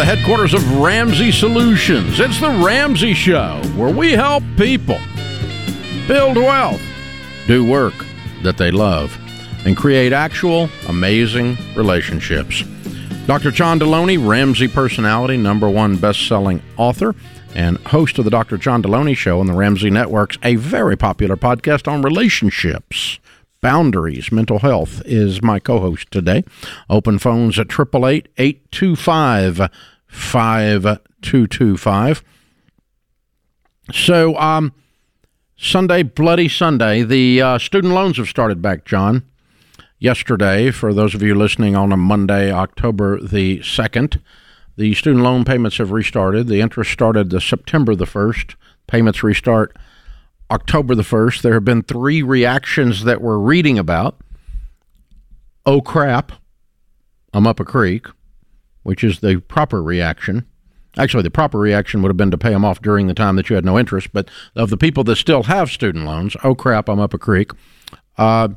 The headquarters of Ramsey Solutions, it's the Ramsey Show, where we help people build wealth, do work that they love, and create actual amazing relationships. Dr. John Delony, Ramsey personality, number one best-selling author, and host of the Dr. John Delony Show on the Ramsey Networks, a very popular podcast on relationships boundaries mental health is my co-host today. Open phones at 888-825-5225 so um sunday bloody sunday. The uh, student loans have started back john. Yesterday for those of you listening on a monday october the 2nd the student loan payments have restarted. The interest started the september the 1st payments restart October the 1st, there have been three reactions that we're reading about. Oh crap, I'm up a creek, which is the proper reaction. Actually, the proper reaction would have been to pay them off during the time that you had no interest. But of the people that still have student loans, oh crap, I'm up a creek. Uh,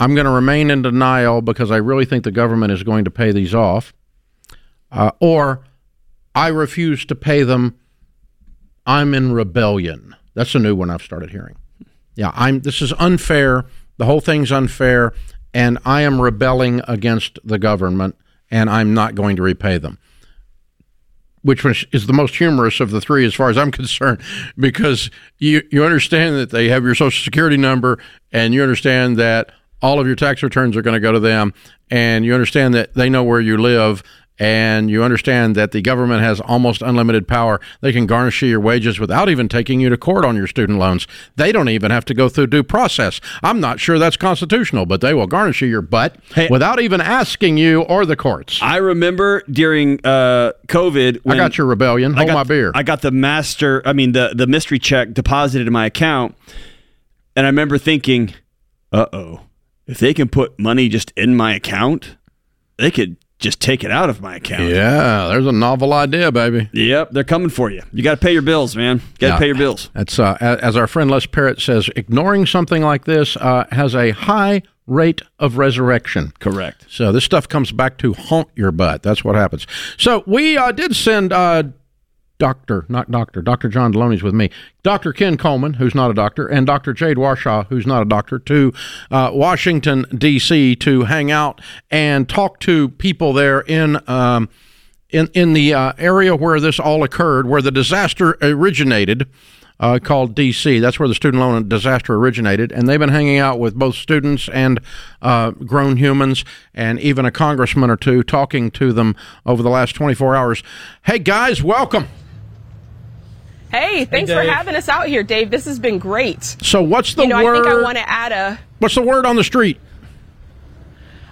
I'm going to remain in denial because I really think the government is going to pay these off. Uh, or I refuse to pay them. I'm in rebellion. That's a new one I've started hearing. Yeah, I'm. This is unfair. The whole thing's unfair, and I am rebelling against the government, and I'm not going to repay them. Which is the most humorous of the three, as far as I'm concerned, because you you understand that they have your social security number, and you understand that all of your tax returns are going to go to them, and you understand that they know where you live, and you understand that the government has almost unlimited power. They can garnish you your wages without even taking you to court on your student loans. They don't even have to go through due process. I'm not sure that's constitutional, but they will garnish you your butt hey, without even asking you or the courts. I remember during uh, COVID, I got your rebellion. Hold got, my beer. I got the master, I mean the the mystery check deposited in my account, and I remember thinking, "Uh oh, if they can put money just in my account." They could just take it out of my account. Yeah, there's a novel idea, baby. Yep, they're coming for you. You got to pay your bills, man. Got to yeah, pay your bills. That's uh, as our friend Les Parrott says. Ignoring something like this uh, has a high rate of resurrection. Correct. So this stuff comes back to haunt your butt. That's what happens. So we uh, did send Doctor, not Doctor, Dr. John Delony's with me, Dr. Ken Coleman, who's not a doctor, and Dr. Jade Warshaw, who's not a doctor, to uh, Washington, D.C. to hang out and talk to people there in. Um, in, in the uh, area where this all occurred, where the disaster originated, uh, called DC. That's where the student loan disaster originated. And they've been hanging out with both students and uh, grown humans and even a congressman or two talking to them over the last 24 hours. Hey, guys, welcome. Hey, thanks hey, for having us out here, Dave. This has been great. So, what's the you know, word? I think I want to add a. What's the word on the street?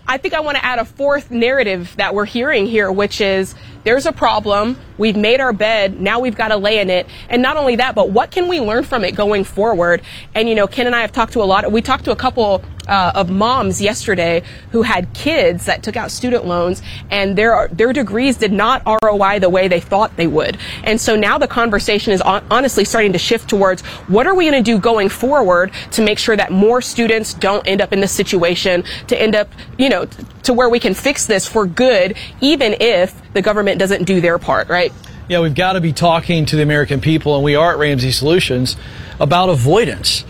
I think I want to add a fourth narrative that we're hearing here, which is there's a problem. We've made our bed. Now we've got to lay in it. And not only that, but what can we learn from it going forward? And, you know, Ken and I have talked to a lot. We talked to a couple uh, of moms yesterday who had kids that took out student loans and their, their degrees did not ROI the way they thought they would. And so now the conversation is on, honestly starting to shift towards what are we going to do going forward to make sure that more students don't end up in this situation to end up, you know, to where we can fix this for good, even if the government doesn't do their part, right? Yeah, we've got to be talking to the American people, and we are at Ramsey Solutions about avoidance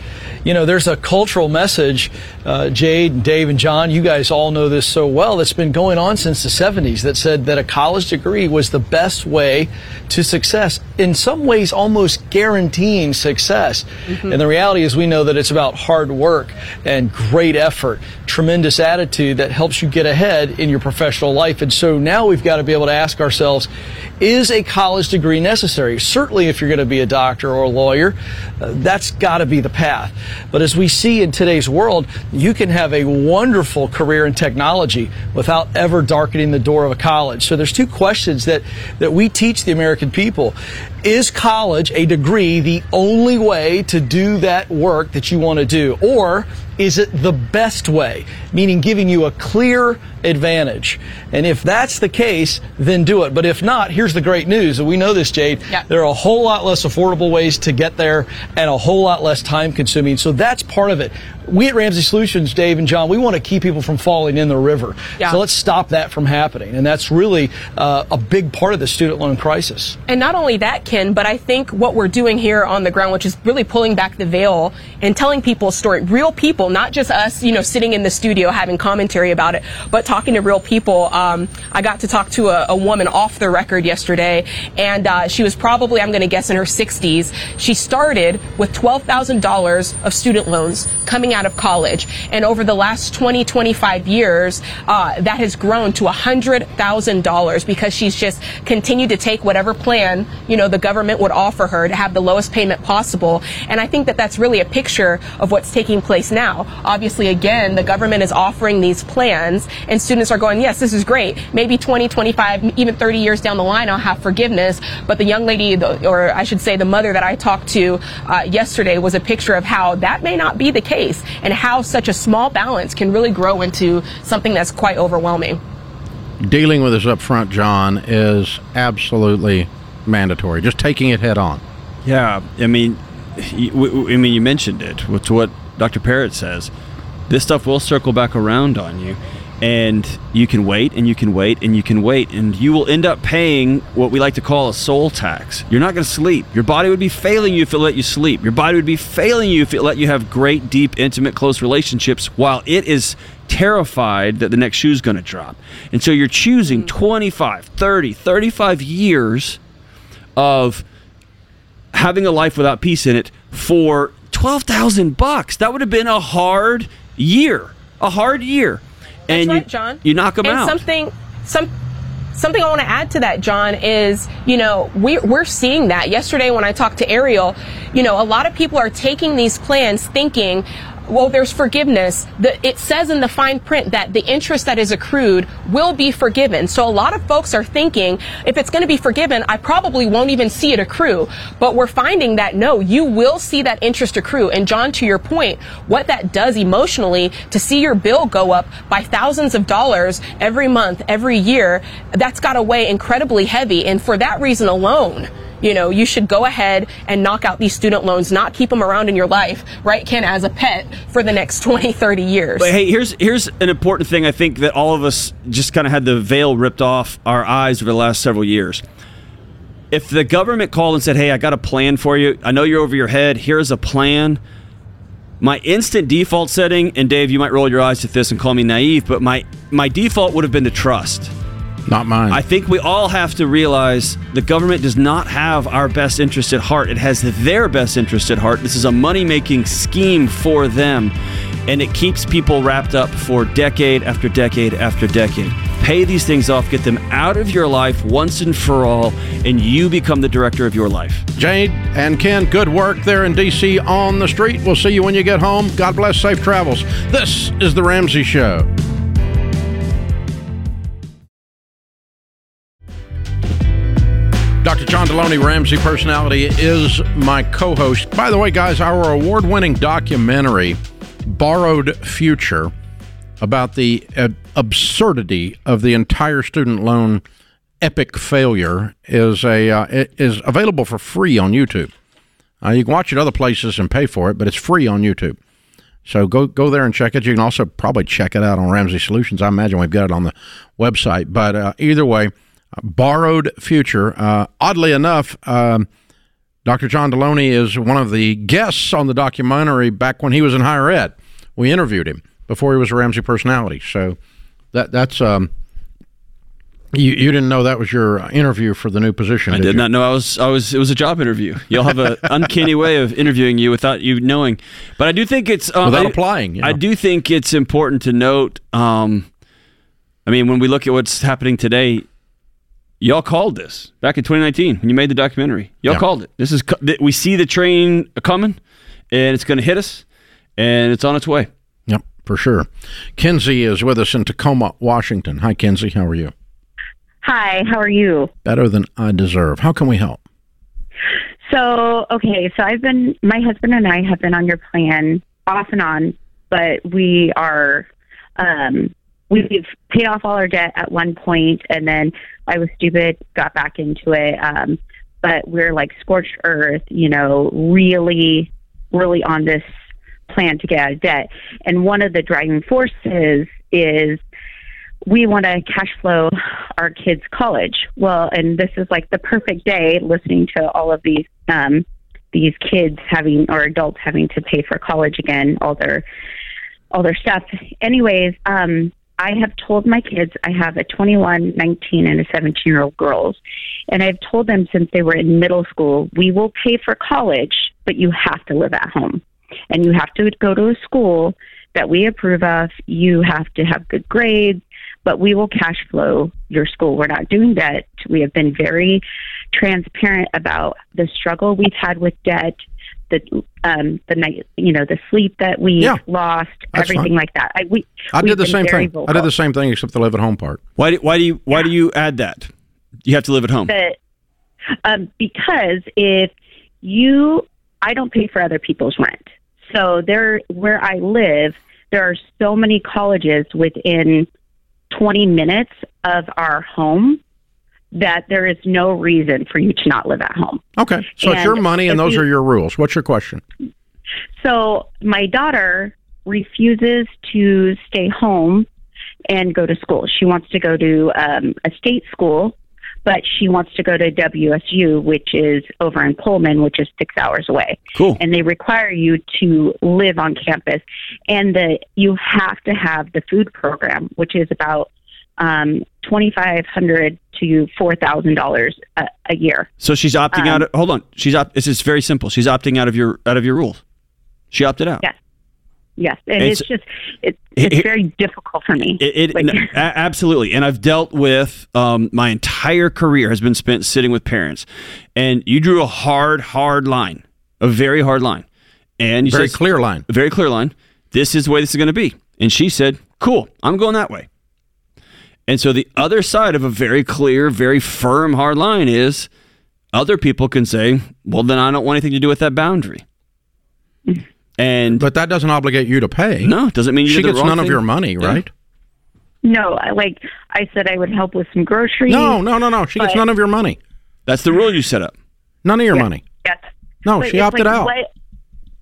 you know, there's a cultural message, uh, Jade, Dave, and John, you guys all know this so well, that's been going on since the 70s that said that a college degree was the best way to success. In some ways, almost guaranteeing success. Mm-hmm. And the reality is, we know that it's about hard work and great effort, tremendous attitude that helps you get ahead in your professional life. And so now we've got to be able to ask ourselves, is a college degree necessary? Certainly, if you're going to be a doctor or a lawyer, uh, that's got to be the path. But as we see in today's world, you can have a wonderful career in technology without ever darkening the door of a college. So there's two questions that, that we teach the American people. Is college a degree the only way to do that work that you want to do? Or is it the best way? Meaning giving you a clear advantage. And if that's the case, then do it. But if not, here's the great news. And we know this, Jade. Yeah. There are a whole lot less affordable ways to get there and a whole lot less time consuming. So that's part of it. We at Ramsey Solutions, Dave and John, we want to keep people from falling in the river. Yeah. So let's stop that from happening. And that's really uh, a big part of the student loan crisis. And not only that, Ken, but I think what we're doing here on the ground, which is really pulling back the veil and telling people a story, real people, not just us, you know, sitting in the studio having commentary about it, but talking to real people. Um, I got to talk to a, a, woman off the record yesterday, and uh, she was probably, I'm going to guess, in her 60s. She started with $12,000 of student loans coming out of college, and over the last 20, 25 years, uh, that has grown to $100,000 because she's just continued to take whatever plan, you know, the government would offer her to have the lowest payment possible. And I think that that's really a picture of what's taking place now. Obviously, again, the government is offering these plans and students are going, yes, this is great. Maybe 20, 25, even 30 years down the line, I'll have forgiveness. But the young lady, or I should say the mother that I talked to uh, yesterday was a picture of how that may not be the case and how such a small balance can really grow into something that's quite overwhelming. Dealing with this up front, John, is absolutely mandatory. Just taking it head on. Yeah, I mean, I mean, you mentioned it. To what Dr. Parrott says, this stuff will circle back around on you and you can wait and you can wait and you can wait and you will end up paying what we like to call a soul tax. You're not going to sleep. Your body would be failing you if it let you sleep. Your body would be failing you if it let you have great deep intimate close relationships while it is terrified that the next shoe is going to drop. And so you're choosing mm. 25 30 35 years of having a life without peace in it for 12,000 bucks. That would have been a hard year a hard year that's and right, you, John. you knock them and out. Something, some, something I want to add to that, John, is you know we we're seeing that. Yesterday when I talked to Ariel, you know a lot of people are taking these plans thinking, well, there's forgiveness. It says in the fine print that the interest that is accrued will be forgiven. So a lot of folks are thinking, if it's going to be forgiven, I probably won't even see it accrue. But we're finding that no, you will see that interest accrue. And John, to your point, what that does emotionally to see your bill go up by thousands of dollars every month, every year, that's got to weigh incredibly heavy. And for that reason alone, you know, you should go ahead and knock out these student loans, not keep them around in your life, right, Ken, as a pet for the next 20, 30 years. But hey, here's here's an important thing I think that all of us just kind of had the veil ripped off our eyes over the last several years. If the government called and said, "Hey, I got a plan for you. I know you're over your head. Here's a plan." My instant default setting, and Dave, you might roll your eyes at this and call me naive, but my my default would have been to trust. Not mine. I think we all have to realize the government does not have our best interest at heart. It has their best interest at heart. This is a money making scheme for them, and it keeps people wrapped up for decade after decade after decade. Pay these things off, get them out of your life once and for all, and you become the director of your life. Jade and Ken, good work there in D.C. on the street. We'll see you when you get home. God bless, safe travels. This is The Ramsey Show. Delony, Ramsey personality, is my co host. By the way, guys, our award winning documentary, Borrowed Future, about the uh, absurdity of the entire student loan epic failure, is, a, uh, is available for free on YouTube. Uh, you can watch it other places and pay for it, but it's free on YouTube. So go go there and check it. You can also probably check it out on Ramsey Solutions. I imagine we've got it on the website. But uh, either way, borrowed future. Uh, oddly enough, um, Dr. John Delony is one of the guests on the documentary back when he was in higher ed. We interviewed him before he was a Ramsey personality. So that that's um, you, you didn't know that was your interview for the new position. I did, did not know I was I was it was a job interview. You'll have an uncanny way of interviewing you without you knowing. But I do think it's um, without I, applying. You know? I do think it's important to note. Um, I mean, when we look at what's happening today, y'all called this back in 2019 when you made the documentary. Y'all Yeah. called it. This is we see the train coming, and it's going to hit us, and it's on its way. Yep, for sure. Kenzie is with us in Tacoma, Washington. Hi, Kenzie. How are you? Hi, how are you? Better than I deserve. How can we help? So, okay, so I've been, my husband and I have been on your plan off and on, but we are, um, we've paid off all our debt at one point, and then I was stupid, got back into it. Um, but we're like scorched earth, you know, really, really on this plan to get out of debt. And one of the driving forces is we want to cash flow our kids' college. Well, and this is like the perfect day listening to all of these um, these kids having or adults having to pay for college again, all their all their stuff. Anyways, um, I have told my kids I have a 21, 19, and a 17 year old girls, and I've told them since they were in middle school, we will pay for college, but you have to live at home, and you have to go to a school that we approve of. You have to have good grades, but we will cash flow your school. We're not doing debt. We have been very transparent about the struggle we've had with debt, the um, the night, you know, the sleep that we Yeah, lost, everything fine. like that. I, we, I did the same very thing. I did the same thing except the live at home part. Why do, why do you why do you add that? You have to live at home. that um, because if you, I don't pay for other people's rent. So there, where I live, there are so many colleges within 20 minutes of our home that there is no reason for you to not live at home. Okay, so it's your money, and those you- are your rules. What's your question? So my daughter refuses to stay home and go to school. She wants to go to um, a state school, but she wants to go to WSU, which is over in Pullman, which is six hours away. Cool. And they require you to live on campus, and the you have to have the food program, which is about um, twenty five hundred to four thousand dollars a year. So she's opting Um, out. Of, hold on. She's op, This is very simple. She's opting out of your out of your rules. She opted out. Yes. Yes, and It's- it's, just it, it's very difficult for me. It, it Like- no, absolutely, and I've dealt with um, my entire career has been spent sitting with parents, and you drew a hard, hard line, a very hard line, and you Very said, clear line. a very clear line. This is the way this is going to be, and she said, "Cool, I'm going that way." And so the other side of a very clear, very firm, hard line is other people can say, "Well, then I don't want anything to do with that boundary." Mm. And But that doesn't obligate you to pay. no, it doesn't mean you she did the gets wrong none of your money, Yeah. right? No, I- like I said, I would help with some groceries. No, no, no, no. She gets none of your money. That's the rule you set up. None of your money. Yes. No, But she opted like, out. what-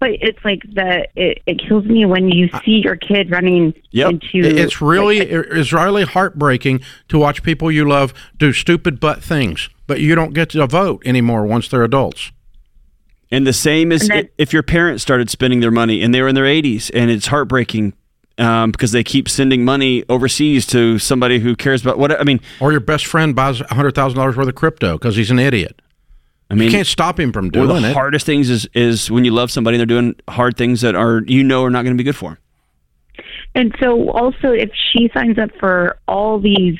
but it's like the it, it kills me when you see your kid running Yep. into. It's really like, it's really heartbreaking to watch people you love do stupid butt things, but you don't get to vote anymore once they're adults. And the same as And then- if your parents started spending their money and they were in their 80s, and it's heartbreaking um, because they keep sending money overseas to somebody who cares about what I mean. Or your best friend buys hundred thousand dollars worth of crypto because he's an idiot. I mean, You can't stop him from one of the it. hardest things is is when you love somebody and they're doing hard things that are you know are not going to be good for them. And so also if she signs up for all these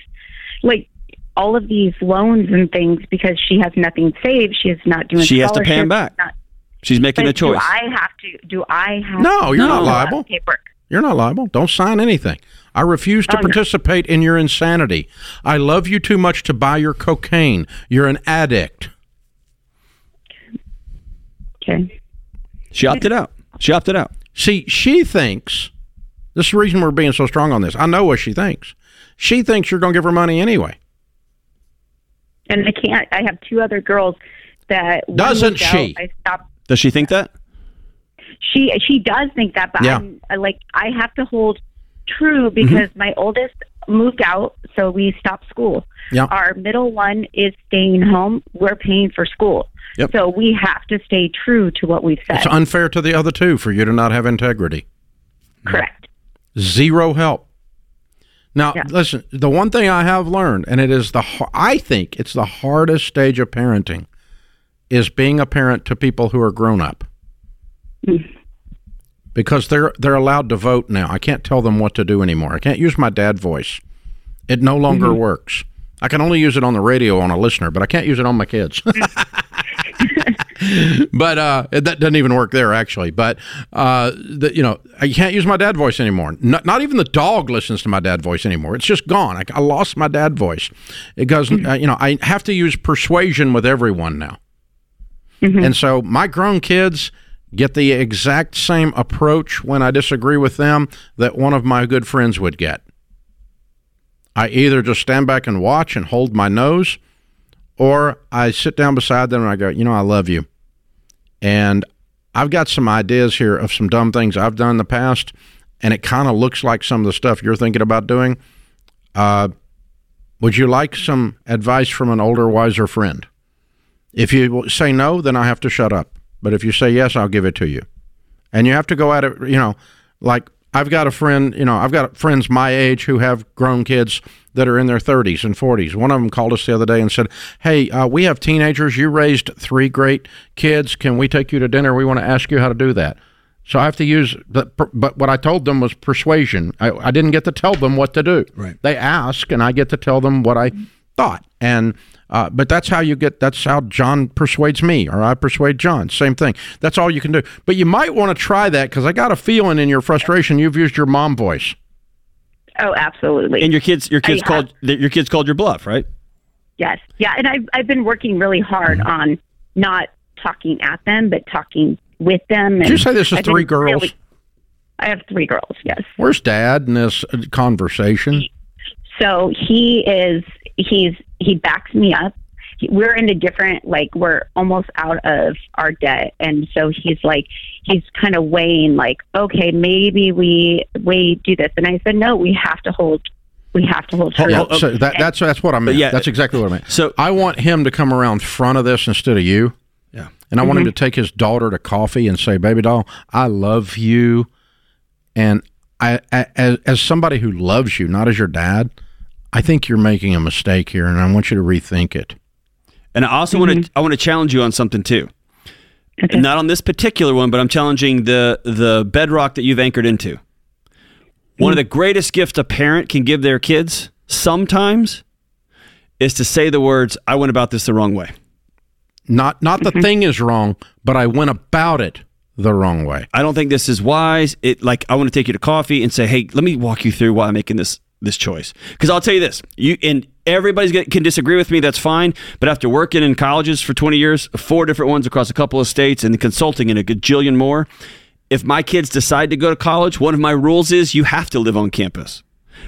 like all of these loans and things because she has nothing saved, she is not doing She has to pay scholarships, back. not- She's making but a choice. Do I have to do I have No, to you're not liable. Paperwork. You're not liable. Don't sign anything. I refuse to Oh, no. participate in your insanity. I love you too much to buy your cocaine. You're an addict. Okay. she opted out. She opted out. See, she thinks this is the reason we're being so strong on this. I know what she thinks. She thinks you're going to give her money anyway. And I can't I have two other girls that Doesn't moved out, she? I stopped Does she think that? she she does think that but Yeah. I'm uh, like I have to hold true mm-hmm. because my oldest moved out so we stopped school. Yeah. Our middle one is staying home. We're paying for school. Yep. So we have to stay true to what we've said. It's unfair to the other two for you to not have integrity. Correct. Zero help. Now, Yeah. listen, the one thing I have learned, and it is the, I think it's the hardest stage of parenting, is being a parent to people who are grown up. Mm. Because they're they're allowed to vote now. I can't tell them what to do anymore. I can't use my dad voice. It no longer mm-hmm. works. I can only use it on the radio on a listener, but I can't use it on my kids. but uh, that doesn't even work there actually. But uh, the, you know, I can't use my dad voice anymore. Not, not even the dog listens to my dad voice anymore. It's just gone. I, I lost my dad voice. It goes. Uh, you know, I have to use persuasion with everyone now. And so my grown kids get the exact same approach when I disagree with them that one of my good friends would get. I either just stand back and watch and hold my nose, or I sit down beside them and I go, you know, I love you. And I've got some ideas here of some dumb things I've done in the past, and it kind of looks like some of the stuff you're thinking about doing. Uh, would you like some advice from an older, wiser friend? If you say no, then I have to shut up. But if you say yes, I'll give it to you. And you have to go at it, you know, like I've got a friend, you know, I've got friends my age who have grown kids that are in their 30s and 40s. One of them called us the other day and said, Hey, uh, we have teenagers. You raised three great kids. Can we take you to dinner? We want to ask you how to do that. So I have to use, the, but what I told them was persuasion. I, I didn't get to tell them what to do. Right. They ask, and I get to tell them what I thought. And uh, but that's how you get. That's how John persuades me, or I persuade John. Same thing. That's all you can do. But you might want to try that because I got a feeling in your frustration you've used your mom voice. Oh, absolutely. And your kids, your kids I called your kids called your bluff, right? Yes. Yeah, and I've I've been working really hard Mm-hmm. on not talking at them, but talking with them. And Did you say this is I've three girls? really- I have three girls. Yes. Where's Dad in this uh, conversation? So he is he's he backs me up. He- We're in a different like we're almost out of our debt, and so he's like he's kind of weighing like okay maybe we we do this, and I said no we have to hold we have to hold true. Yeah, so that, that's that's what I meant. yeah. that's exactly what I meant. So- I want him to come around front of this instead of you. Yeah. And I want him mm-hmm. to take his daughter to coffee and say, "Baby doll, I love you." And I, I as, as somebody who loves you, not as your dad, I think you're making a mistake here, and I want you to rethink it. And I also want to mm-hmm. I want to challenge you on something too. Not on this particular one, but I'm challenging the the bedrock that you've anchored into. One of mm. the greatest gifts a parent can give their kids sometimes is to say the words, I went about this the wrong way. Not not the mm-hmm. thing is wrong, but I went about it the wrong way. I don't think this is wise. It like I want to take you to coffee and say, "Hey, let me walk you through why I'm making this this choice." Because I'll tell you this, you and everybody's gonna, can disagree with me. That's fine. But after working in colleges for 20 years, four different ones across a couple of states, and consulting in a gajillion more, if my kids decide to go to college, one of my rules is you have to live on campus.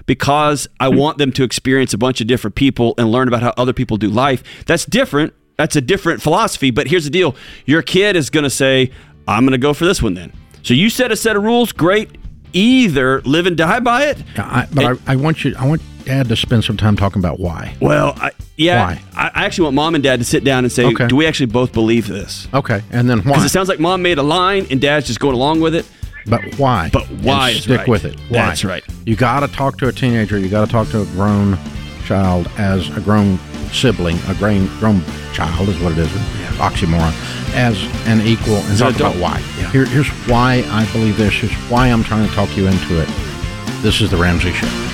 Because I hmm. want them to experience a bunch of different people and learn about how other people do life. That's different. That's a different philosophy. But here's the deal your kid is going to say, I'm going to go for this one then. So you set a set of rules, great. Either live and die by it. I, but I, I want you. I want Dad to spend some time talking about why. Well, I, yeah, Why? I, I actually want mom and dad to sit down and say, Okay. do we actually both believe this? Okay, and then why? Because it sounds like mom made a line and dad's just going along with it. But why? But why stick right. with it. Why? That's right. You got to talk to a teenager. You got to talk to a grown child as a grown sibling. A grown grown child is what it is. Oxymoron. As an equal, and talk about why. Yeah. Here, here's why I believe this. Here's why I'm trying to talk you into it. This is the Ramsey Show.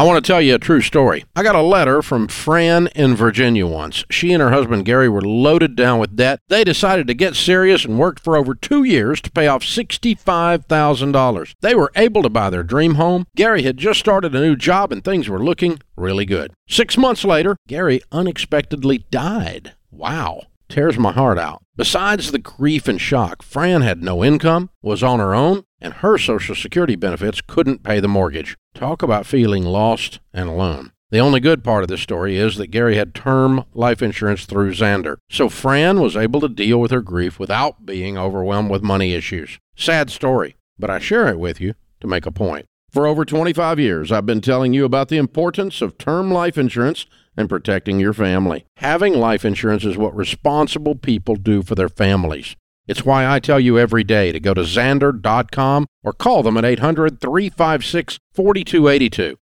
I want to tell you a true story. I got a letter from Fran in Virginia once. She and her husband Gary were loaded down with debt. They decided to get serious and worked for over two years to pay off $65,000. They were able to buy their dream home. Gary had just started a new job and things were looking really good. Six months later, Gary unexpectedly died. Wow. Tears my heart out. Besides the grief and shock, Fran had no income, was on her own, and her Social Security benefits couldn't pay the mortgage. Talk about feeling lost and alone. The only good part of this story is that Gary had term life insurance through Zander, so Fran was able to deal with her grief without being overwhelmed with money issues. Sad story, but I share it with you to make a point. For over 25 years, I've been telling you about the importance of term life insurance and protecting your family. Having life insurance is what responsible people do for their families. It's why I tell you every day to go to Zander.com or call them at 800 356 4282.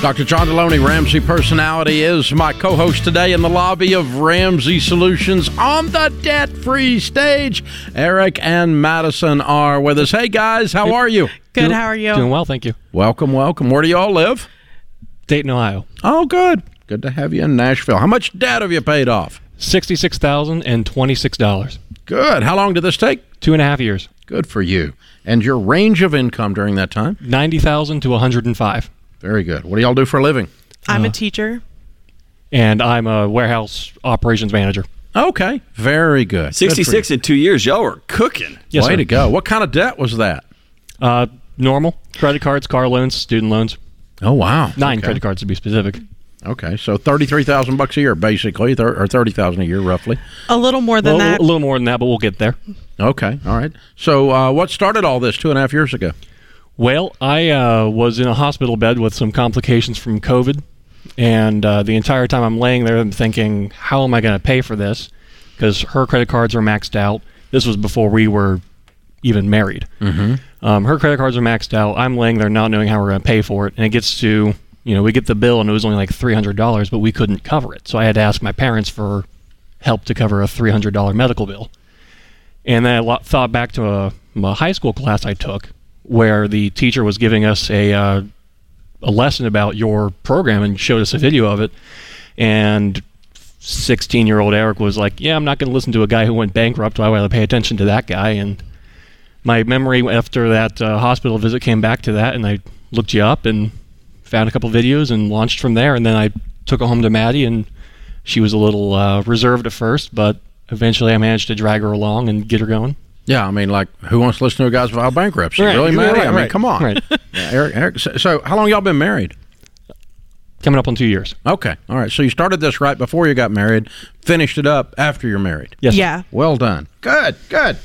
Dr. John Delony, Ramsey Personality, is my co host today in the lobby of Ramsey Solutions on the debt free stage. Eric and Madison are with us. Hey, guys, how are you? Good. How are you? Doing well, thank you. Welcome, welcome. Where do you all live? Dayton, Ohio. Oh, good. Good to have you in Nashville. How much debt have you paid off? Sixty-six thousand and twenty-six dollars. Good. How long did this take? Two and a half years. Good for you. And your range of income during that time? Ninety thousand to one hundred and five. Very good. What do y'all do for a living? I'm Uh, a teacher. And I'm a warehouse operations manager. Okay. Very good. Good for 66 in two years. Y'all were cooking. Yes, Way sir. to go. What kind of debt was that? Uh, normal credit cards, car loans, student loans. Oh, wow. Nine Okay. credit cards to be specific. Okay, so thirty-three thousand bucks a year, basically, thir- or thirty thousand a year, roughly. A little more than Well, that. a little more than that, but we'll get there. Okay, all right. So, uh, what started all this two and a half years ago? Well, I uh, was in a hospital bed with some complications from COVID, and uh, the entire time I'm laying there, I'm thinking, how am I going to pay for this? Because her credit cards are maxed out. This was before we were even married. Mm-hmm. Um, her credit cards are maxed out. I'm laying there not knowing how we're going to pay for it, and it gets to, you know, we get the bill, and it was only like three hundred dollars, but we couldn't cover it, so I had to ask my parents for help to cover a three hundred dollar medical bill. And then I thought back to a, a high school class I took where the teacher was giving us a uh, a lesson about your program and showed us a video of it. And 16 year old Eric was like, "Yeah, I'm not going to listen to a guy who went bankrupt. Why would I pay attention to that guy?" And my memory after that uh, hospital visit came back to that, and I looked you up and found a couple videos and launched from there. And then I took it home to Maddie, and she was a little uh, reserved at first, but eventually I managed to drag her along and get her going. Yeah, I mean, like, who wants to listen to a guy's file bankruptcy? Right, Really, Maddie? right, I mean, right, come on. right. Yeah, Eric, Eric, so, so how long y'all been married? Coming up on two years. Okay, all right. So you started this right before you got married, finished it up after you're married. Yes. yeah. Well done. Good, good.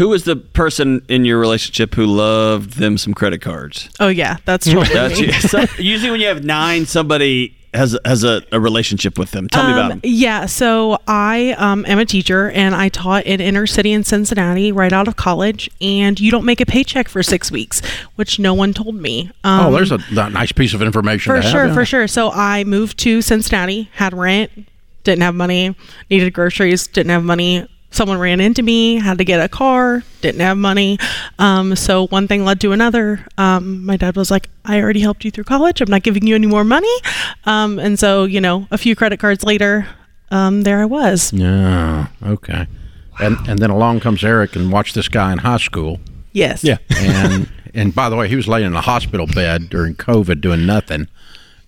Who was the person in your relationship who loved them some credit cards? Oh yeah, that's totally That's you. So, usually when you have nine, somebody has has a, a relationship with them. Tell me about Um, them. Yeah, so I um, am a teacher and I taught in inner city in Cincinnati right out of college. And you don't make a paycheck for six weeks, which no one told me. Um, oh, there's a, a nice piece of information. for to have, sure, yeah. for sure. So I moved to Cincinnati, had rent, didn't have money, needed groceries, didn't have money. Someone ran into me, had to get a car, didn't have money. Um, so one thing led to another. Um, my dad was like, I already helped you through college. I'm not giving you any more money. Um, and so, you know, a few credit cards later, um, there I was. Yeah. Okay. And and then along comes Eric and watched this guy in high school. Yes. Yeah. And and by the way, he was laying in a hospital bed during COVID doing nothing.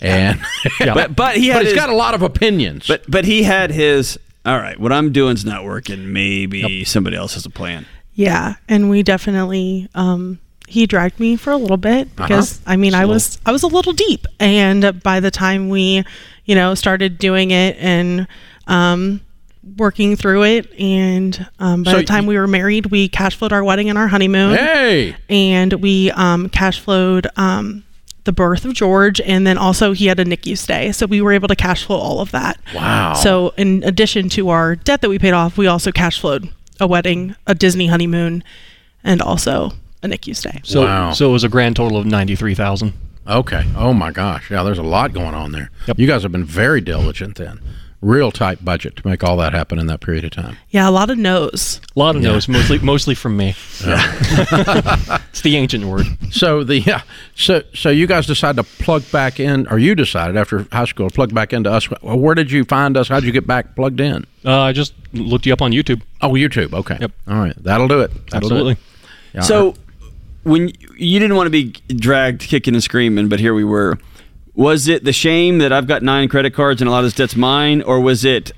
And But but he had but he's his, got a lot of opinions. but but he had his. All right, what I'm doing's not working. Maybe somebody else has a plan. Yeah, and we definitely um he dragged me for a little bit because I mean I was I was a little deep. And by the time we you know started doing it and um working through it and um, by So the time y- we were married we cash flowed our wedding and our honeymoon. Hey, and we um cash flowed um the birth of George and then also he had a NICU stay so we were able to cash flow all of that Wow. so in addition to our debt that we paid off we also cash flowed a wedding a Disney honeymoon and also a NICU stay So, Wow. so it was a grand total of ninety three thousand. okay. Oh my gosh. Yeah, there's a lot going on there. Yep. You guys have been very diligent then. Real tight budget to make all that happen in that period of time. yeah a lot of no's A lot of no's, mostly mostly from me. it's the ancient word. So the yeah, so so you guys decided to plug back in, or you decided after high school to plug back into us. Where did you find us? How did you get back plugged in? Uh, I just looked you up on YouTube. Oh, YouTube. Okay. Yep. All right. That'll do it. That'll do Absolutely. it. Yeah, So when you didn't want to be dragged kicking and screaming, but here we were. Was it the shame that I've got nine credit cards and a lot of this debt's mine, or was it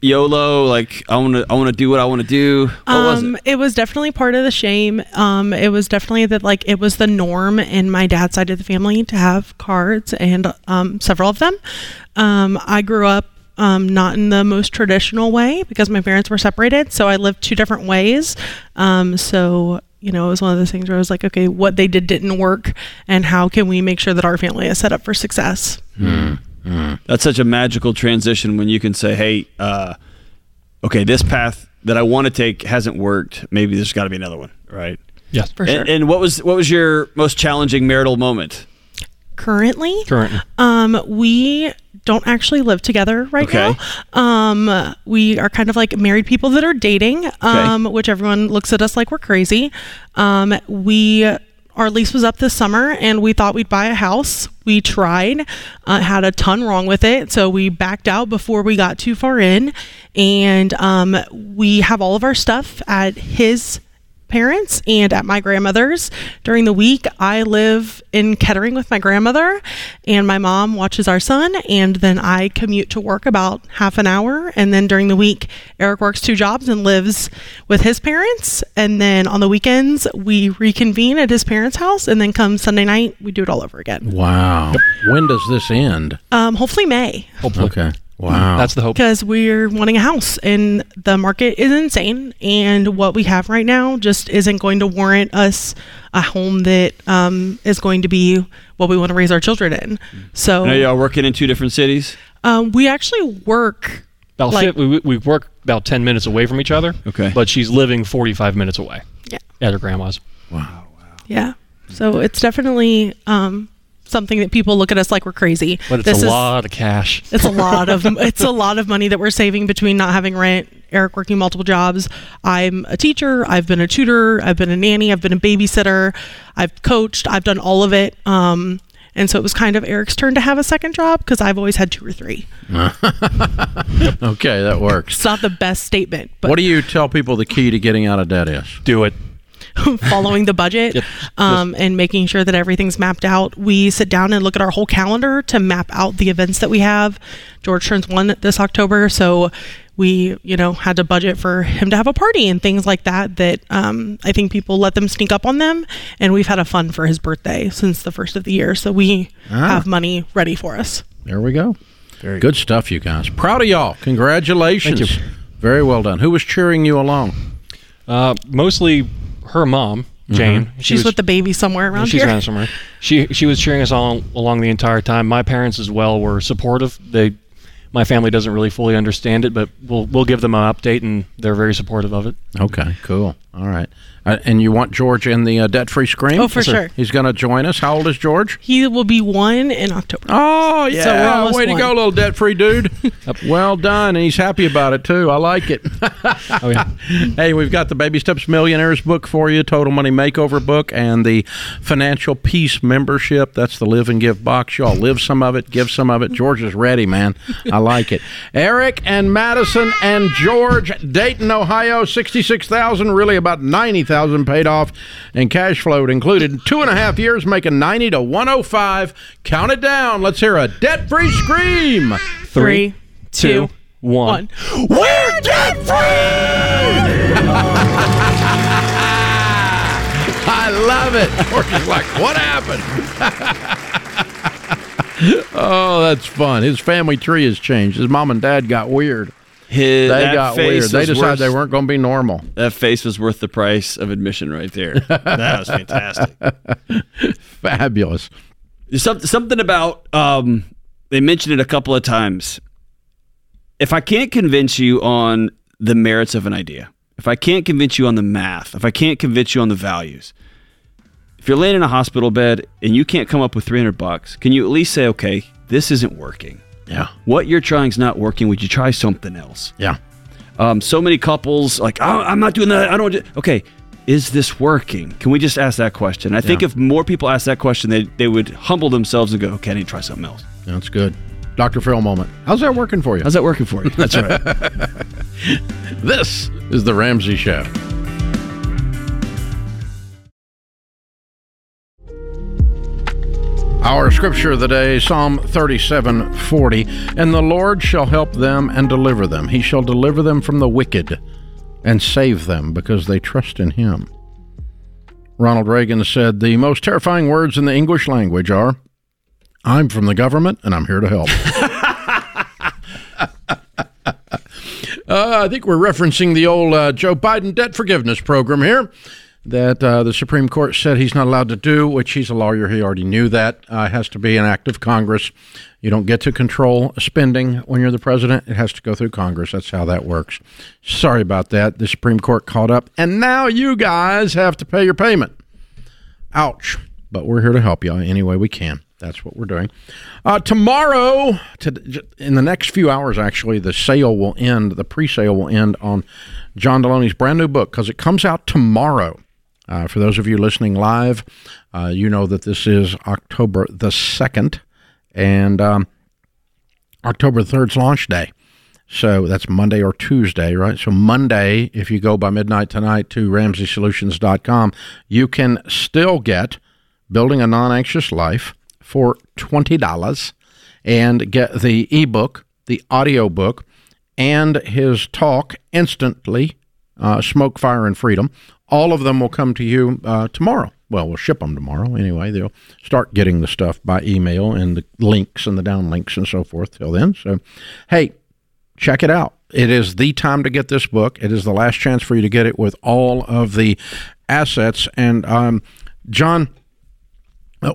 YOLO? Like I want to, I want to do what I want to do. What was um, it? was definitely part of the shame. Um, it was definitely that like it was the norm in my dad's side of the family to have cards and um, several of them. Um, I grew up um, not in the most traditional way because my parents were separated, so I lived two different ways. Um, so you know, it was one of those things where I was like, okay, what they did didn't work, and how can we make sure that our family is set up for success? That's such a magical transition when you can say, "Hey, uh, okay, this path that I want to take hasn't worked. Maybe there's got to be another one." Right. Yes. For sure. And, and what was what was your most challenging marital moment? Currently, Currently. Um, we don't actually live together right Okay. now. Um, we are kind of like married people that are dating, um, which everyone looks at us like we're crazy. Um, we our lease was up this summer, and we thought we'd buy a house. We tried, uh, had a ton wrong with it, so we backed out before we got too far in, and um, we have all of our stuff at his parents and at my grandmother's. During the week, I live in Kettering with my grandmother, and my mom watches our son, and then I commute to work about half an hour. And then during the week, Eric works two jobs and lives with his parents. And then on the weekends, we reconvene at his parents' house, and then come Sunday night, we do it all over again. Wow. When does this end? Um, hopefully, May. Hopefully. Okay. Wow. That's the hope. because we're wanting a house and the market is insane and what we have right now just isn't going to warrant us a home that um, is going to be what we want to raise our children in so I know y'all working in two different cities. um, we actually work About like- fif- we, we work about 10 minutes away from each other. Okay. But she's living 45 minutes away yeah at her grandma's. Wow. wow. Yeah so it's definitely um, something that people look at us like we're crazy But it's This a is- lot of cash. It's a lot of it's a lot of money that we're saving between not having rent, Eric working multiple jobs. I'm a teacher, I've been a tutor, I've been a nanny, I've been a babysitter, I've coached, I've done all of it. Um, and so it was kind of Eric's turn to have a second job because I've always had two or three. okay, that works. It's not the best statement, but What do you tell people the key to getting out of debt is? Do it. following the budget Yep. um, and making sure that everything's mapped out. We sit down and look at our whole calendar to map out the events that we have. George turns one this October, so we, you know, had to budget for him to have a party and things like that. That um, I think people let them sneak up on them, and we've had a fun for his birthday since the first of the year, so we have money ready for us. There we go. Very good stuff, you guys. Proud of y'all. Congratulations. Thank you. Very well done. Who was cheering you along? Uh, mostly her mom, Jane. Mm-hmm. She She's was- with the baby somewhere around She's here. around somewhere. She she was cheering us all along the entire time. My parents as well were supportive. They my family doesn't really fully understand it, but we'll we'll give them an update, and they're very supportive of it. Okay, cool. All right. Uh, and you want George in the uh, debt free scream? Oh, for Yes, sure. He's going to join us. How old is George? He will be one in October. Oh, we're yeah. almost Way to one. go, little debt free dude. well done. And he's happy about it, too. I like it. Oh yeah. hey, we've got the Baby Steps Millionaires book for you, Total Money Makeover book, and the Financial Peace membership. That's the Live and Give box. Y'all live some of it, give some of it. George is ready, man. I like it. Eric and Madison and George, Dayton, Ohio, 66000 really about 90000 paid off, and cash flow included. Two and a half years, making 90 to 105. Count it down. Let's hear a debt free scream. Three, two, one. one. We're debt free! I love it. George is like, what happened? oh, that's fun. His family tree has changed. His mom and dad got weird. His, They that got face weird. They decided worth- they weren't going to be normal. That face was worth the price of admission right there. that was fantastic. Fabulous. Some, something about um, they mentioned it a couple of times. If I can't convince you on the merits of an idea, if I can't convince you on the math, if I can't convince you on the values, if you're laying in a hospital bed and you can't come up with 300 bucks, can you at least say, okay, this isn't working? Yeah. What you're trying is not working. Would you try something else? Yeah. Um, so many couples like, oh, I'm not doing that. I don't. Do-. Okay, is this working? Can we just ask that question? I think Yeah. if more people ask that question, they they would humble themselves and go, okay, I need to try something else. That's good. Dr. Phil moment. How's that working for you? How's that working for you? That's right. This is The Ramsey Show. Our scripture of the day, Psalm 37 40. And the Lord shall help them and deliver them. He shall deliver them from the wicked and save them because they trust in him. Ronald Reagan said, The most terrifying words in the English language are, I'm from the government and I'm here to help. Uh, I think we're referencing the old uh, Joe Biden debt forgiveness program here that uh, the Supreme Court said he's not allowed to do, which he's a lawyer. He already knew that. Uh, has to be an act of Congress. You don't get to control spending when you're the president. It has to go through Congress. That's how that works. Sorry about that. The Supreme Court caught up, and now you guys have to pay your payment. Ouch. But we're here to help you any way we can. That's what we're doing. Uh, tomorrow, to, in the next few hours, actually, the sale will end. The pre-sale will end on John Delony's brand new book because it comes out tomorrow. Uh, for those of you listening live, uh, you know that this is October the second, and um, October 3rd's launch day. So that's Monday or Tuesday, right? So Monday, if you go by midnight tonight to RamseySolutions.com, you can still get Building a Non Anxious Life for $20 and get the ebook, the audio book, and his talk instantly uh, Smoke, Fire, and Freedom. All of them will come to you uh, tomorrow. Well, we'll ship them tomorrow anyway. They'll start getting the stuff by email and the links and the downlinks and so forth till then. So, hey, check it out. It is the time to get this book. It is the last chance for you to get it with all of the assets. And um, John,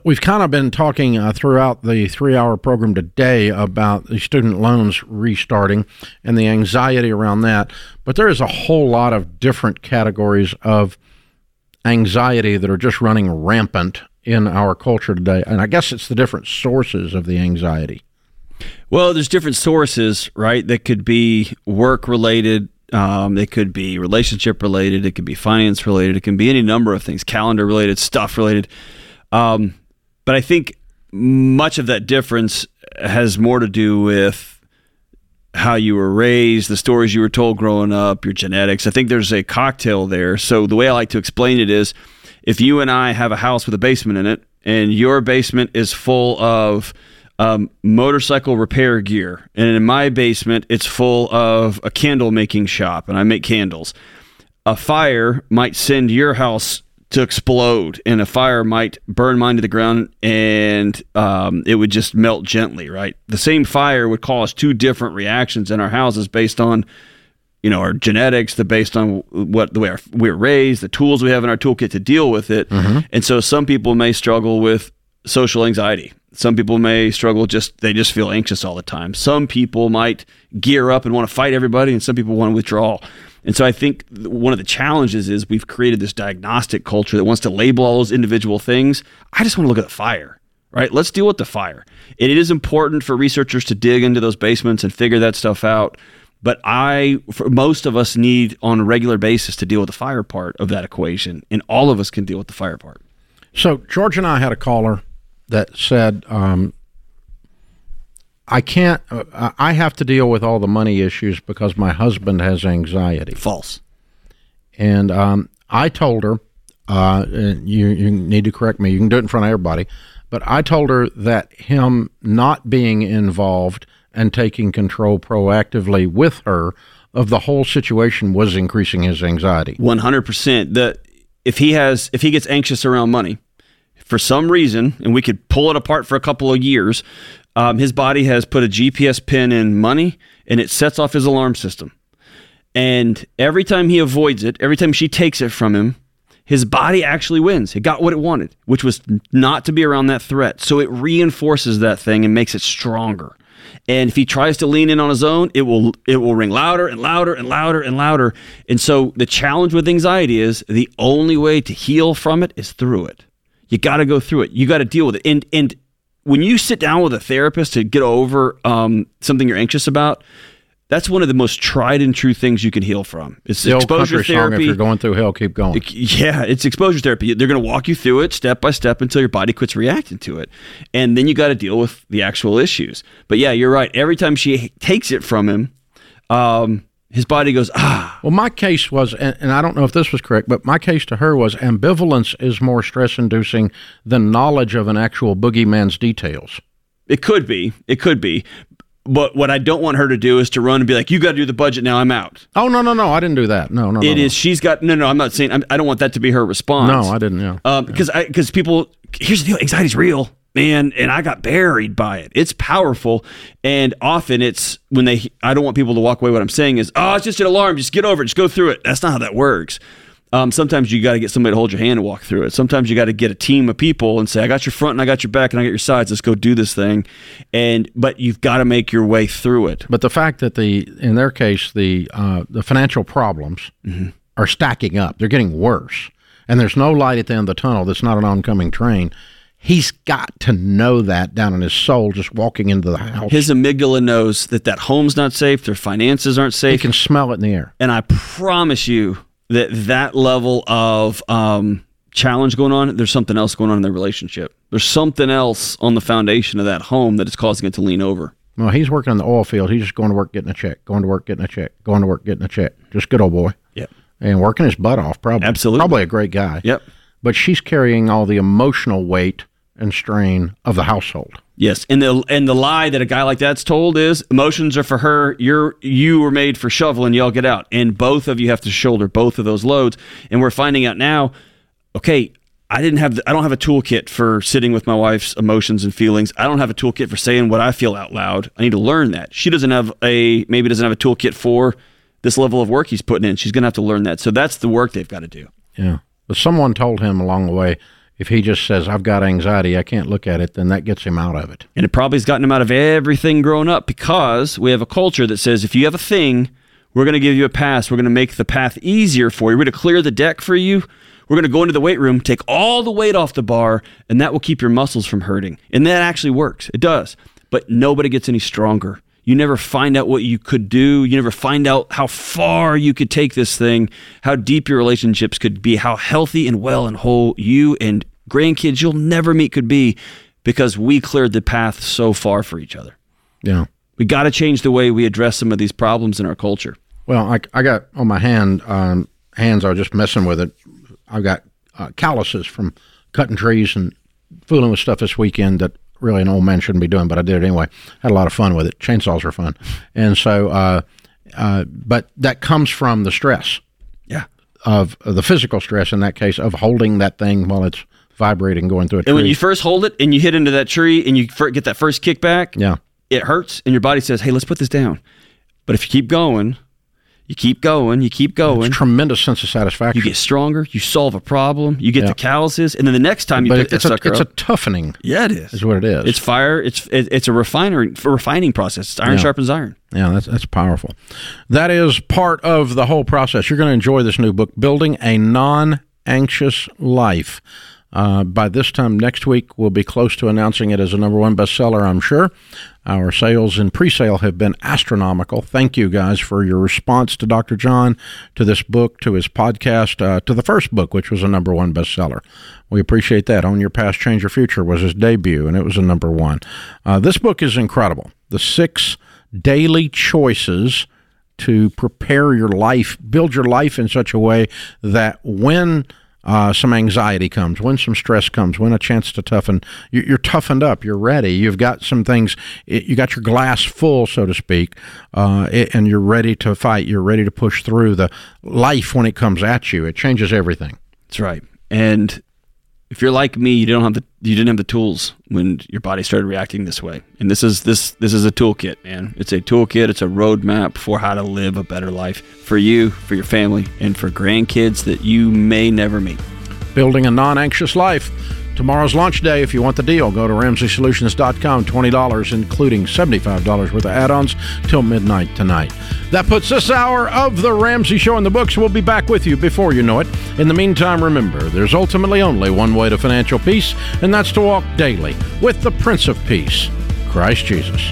we've kind of been talking uh, throughout the three hour program today about the student loans restarting and the anxiety around that. But there is a whole lot of different categories of anxiety that are just running rampant in our culture today. And I guess it's the different sources of the anxiety. Well, there's different sources, right? That could be work related. Um, it could be relationship related. It could be finance related. It can be any number of things, calendar related, stuff related. Um, but I think much of that difference has more to do with how you were raised, the stories you were told growing up, your genetics. I think there's a cocktail there. So the way I like to explain it is if you and I have a house with a basement in it, and your basement is full of um, motorcycle repair gear, and in my basement, it's full of a candle making shop, and I make candles. A fire might send your house to explode and a fire might burn mine to the ground and um, it would just melt gently right? The same fire would cause two different reactions in our houses based on you know our genetics the based on what the way our, we're raised the tools we have in our toolkit to deal with it. Mm-hmm. and so some people may struggle with social anxiety. Some people may struggle just they just feel anxious all the time. Some people might gear up and want to fight everybody and some people want to withdraw and so I think one of the challenges is we've created this diagnostic culture that wants to label all those individual things. I just want to look at the fire, right? Let's deal with the fire. It is important for researchers to dig into those basements and figure that stuff out. But I, for most of us need on a regular basis to deal with the fire part of that equation, and all of us can deal with the fire part. So George and I had a caller that said um, I can't. Uh, I have to deal with all the money issues because my husband has anxiety. False. And um, I told her, uh, you you need to correct me. You can do it in front of everybody, but I told her that him not being involved and taking control proactively with her of the whole situation was increasing his anxiety. One hundred percent. That if he has if he gets anxious around money for some reason, and we could pull it apart for a couple of years, um, his body has put a GPS pin in money and it sets off his alarm system. And every time he avoids it, every time she takes it from him, his body actually wins. It got what it wanted, which was not to be around that threat. So it reinforces that thing and makes it stronger. And if he tries to lean in on his own, it will it will ring louder and louder and louder and louder. And so the challenge with anxiety is the only way to heal from it is through it. You got to go through it. You got to deal with it. And and when you sit down with a therapist to get over um, something you're anxious about, that's one of the most tried and true things you can heal from. It's the exposure therapy. If you're going through hell, keep going. Yeah, it's exposure therapy. They're going to walk you through it step by step until your body quits reacting to it, and then you got to deal with the actual issues. But yeah, you're right. Every time she takes it from him, um, his body goes ah. Well, my case was, and, I don't know if this was correct, but my case to her was ambivalence is more stress-inducing than knowledge of an actual boogeyman's details. It could be. It could be. But what I don't want her to do is to run and be like, "You got to do the budget now. I'm out." Oh no, no, no! I didn't do that. No, no. It no, is. No. She's got. No, no. I'm not saying. I'm, I do not want that to be her response. No, I didn't. Yeah. Um, because I because people. Here's the deal. Anxiety's real man and i got buried by it. It's powerful and often it's when they i don't want people to walk away. What i'm saying is oh it's just an alarm. Just get over it. Just go through it. That's not how that works. Um, sometimes you got to get somebody to hold your hand and walk through it. Sometimes you got to get a team of people and say i got your front and i got your back and i got your sides. Let's go do this thing. And but you've got to make your way through it. But the fact that the in their case the uh, the financial problems mm-hmm. are stacking up. They're getting worse. And there's no light at the end of the tunnel. That's not an oncoming train He's got to know that down in his soul, just walking into the house. His amygdala knows that that home's not safe, their finances aren't safe. He can smell it in the air. And I promise you that that level of um, challenge going on, there's something else going on in their relationship. There's something else on the foundation of that home that is causing it to lean over. Well, he's working in the oil field. He's just going to work, getting a check, going to work, getting a check, going to work, getting a check. Just good old boy. Yep. And working his butt off, probably. Absolutely. Probably a great guy. Yep. But she's carrying all the emotional weight and strain of the household. Yes, and the and the lie that a guy like that's told is emotions are for her. You're you were made for shoveling. Y'all get out, and both of you have to shoulder both of those loads. And we're finding out now. Okay, I didn't have the, I don't have a toolkit for sitting with my wife's emotions and feelings. I don't have a toolkit for saying what I feel out loud. I need to learn that. She doesn't have a maybe doesn't have a toolkit for this level of work he's putting in. She's going to have to learn that. So that's the work they've got to do. Yeah. But someone told him along the way, if he just says, I've got anxiety, I can't look at it, then that gets him out of it. And it probably has gotten him out of everything growing up because we have a culture that says if you have a thing, we're going to give you a pass. We're going to make the path easier for you. We're going to clear the deck for you. We're going to go into the weight room, take all the weight off the bar, and that will keep your muscles from hurting. And that actually works. It does. But nobody gets any stronger. You never find out what you could do. You never find out how far you could take this thing, how deep your relationships could be, how healthy and well and whole you and grandkids you'll never meet could be because we cleared the path so far for each other. Yeah. We got to change the way we address some of these problems in our culture. Well, I, I got on my hand, um, hands, I was just messing with it. I've got uh, calluses from cutting trees and fooling with stuff this weekend that really an old man shouldn't be doing, but I did it anyway. Had a lot of fun with it. Chainsaws are fun, and so, uh, uh, but that comes from the stress Yeah. of, of the physical stress in that case of holding that thing while it's vibrating, going through a tree. And when you first hold it and you hit into that tree and you get that first kickback, yeah, it hurts and your body says, "Hey, let's put this down." But if you keep going, you keep going, you keep going, it's tremendous sense of satisfaction. you get stronger, you solve a problem, you get Yeah. the calluses, and then the next time you but pick that it's a sucker it's a toughening, yeah, it is. is what it is. It's fire. It's it, it's a refinery, a refining process. It's iron Yeah. sharpens iron. Yeah, that's that's powerful. That is part of the whole process. You're going to enjoy this new book, Building a Non-Anxious Life. Uh, by this time next week, we'll be close to announcing it as a number one bestseller, I'm sure. Our sales and pre sale have been astronomical. Thank you guys for your response to Dr. John, to this book, to his podcast, uh, to the first book, which was a number one bestseller. We appreciate that. Own Your Past, Change Your Future was his debut, and it was a number one. Uh, this book is incredible. The six daily choices to prepare your life, build your life in such a way that when uh, some anxiety comes, when some stress comes, when a chance to toughen, you- you're toughened up, you're ready, you've got some things, you got your glass full, so to speak, uh, and you're ready to fight, you're ready to push through the life when it comes at you. It changes everything. That's right. And if you're like me, you don't have the you didn't have the tools when your body started reacting this way. And this is this this is a toolkit, man. It's a toolkit. It's a roadmap for how to live a better life for you, for your family, and for grandkids that you may never meet. building a non-anxious life. Tomorrow's launch day. If you want the deal, go to RamseySolutions.com. $20, including $75 worth of add-ons, till midnight tonight. That puts this hour of The Ramsey Show in the books. We'll be back with you before you know it. In the meantime, remember, there's ultimately only one way to financial peace, and that's to walk daily with the Prince of Peace, Christ Jesus.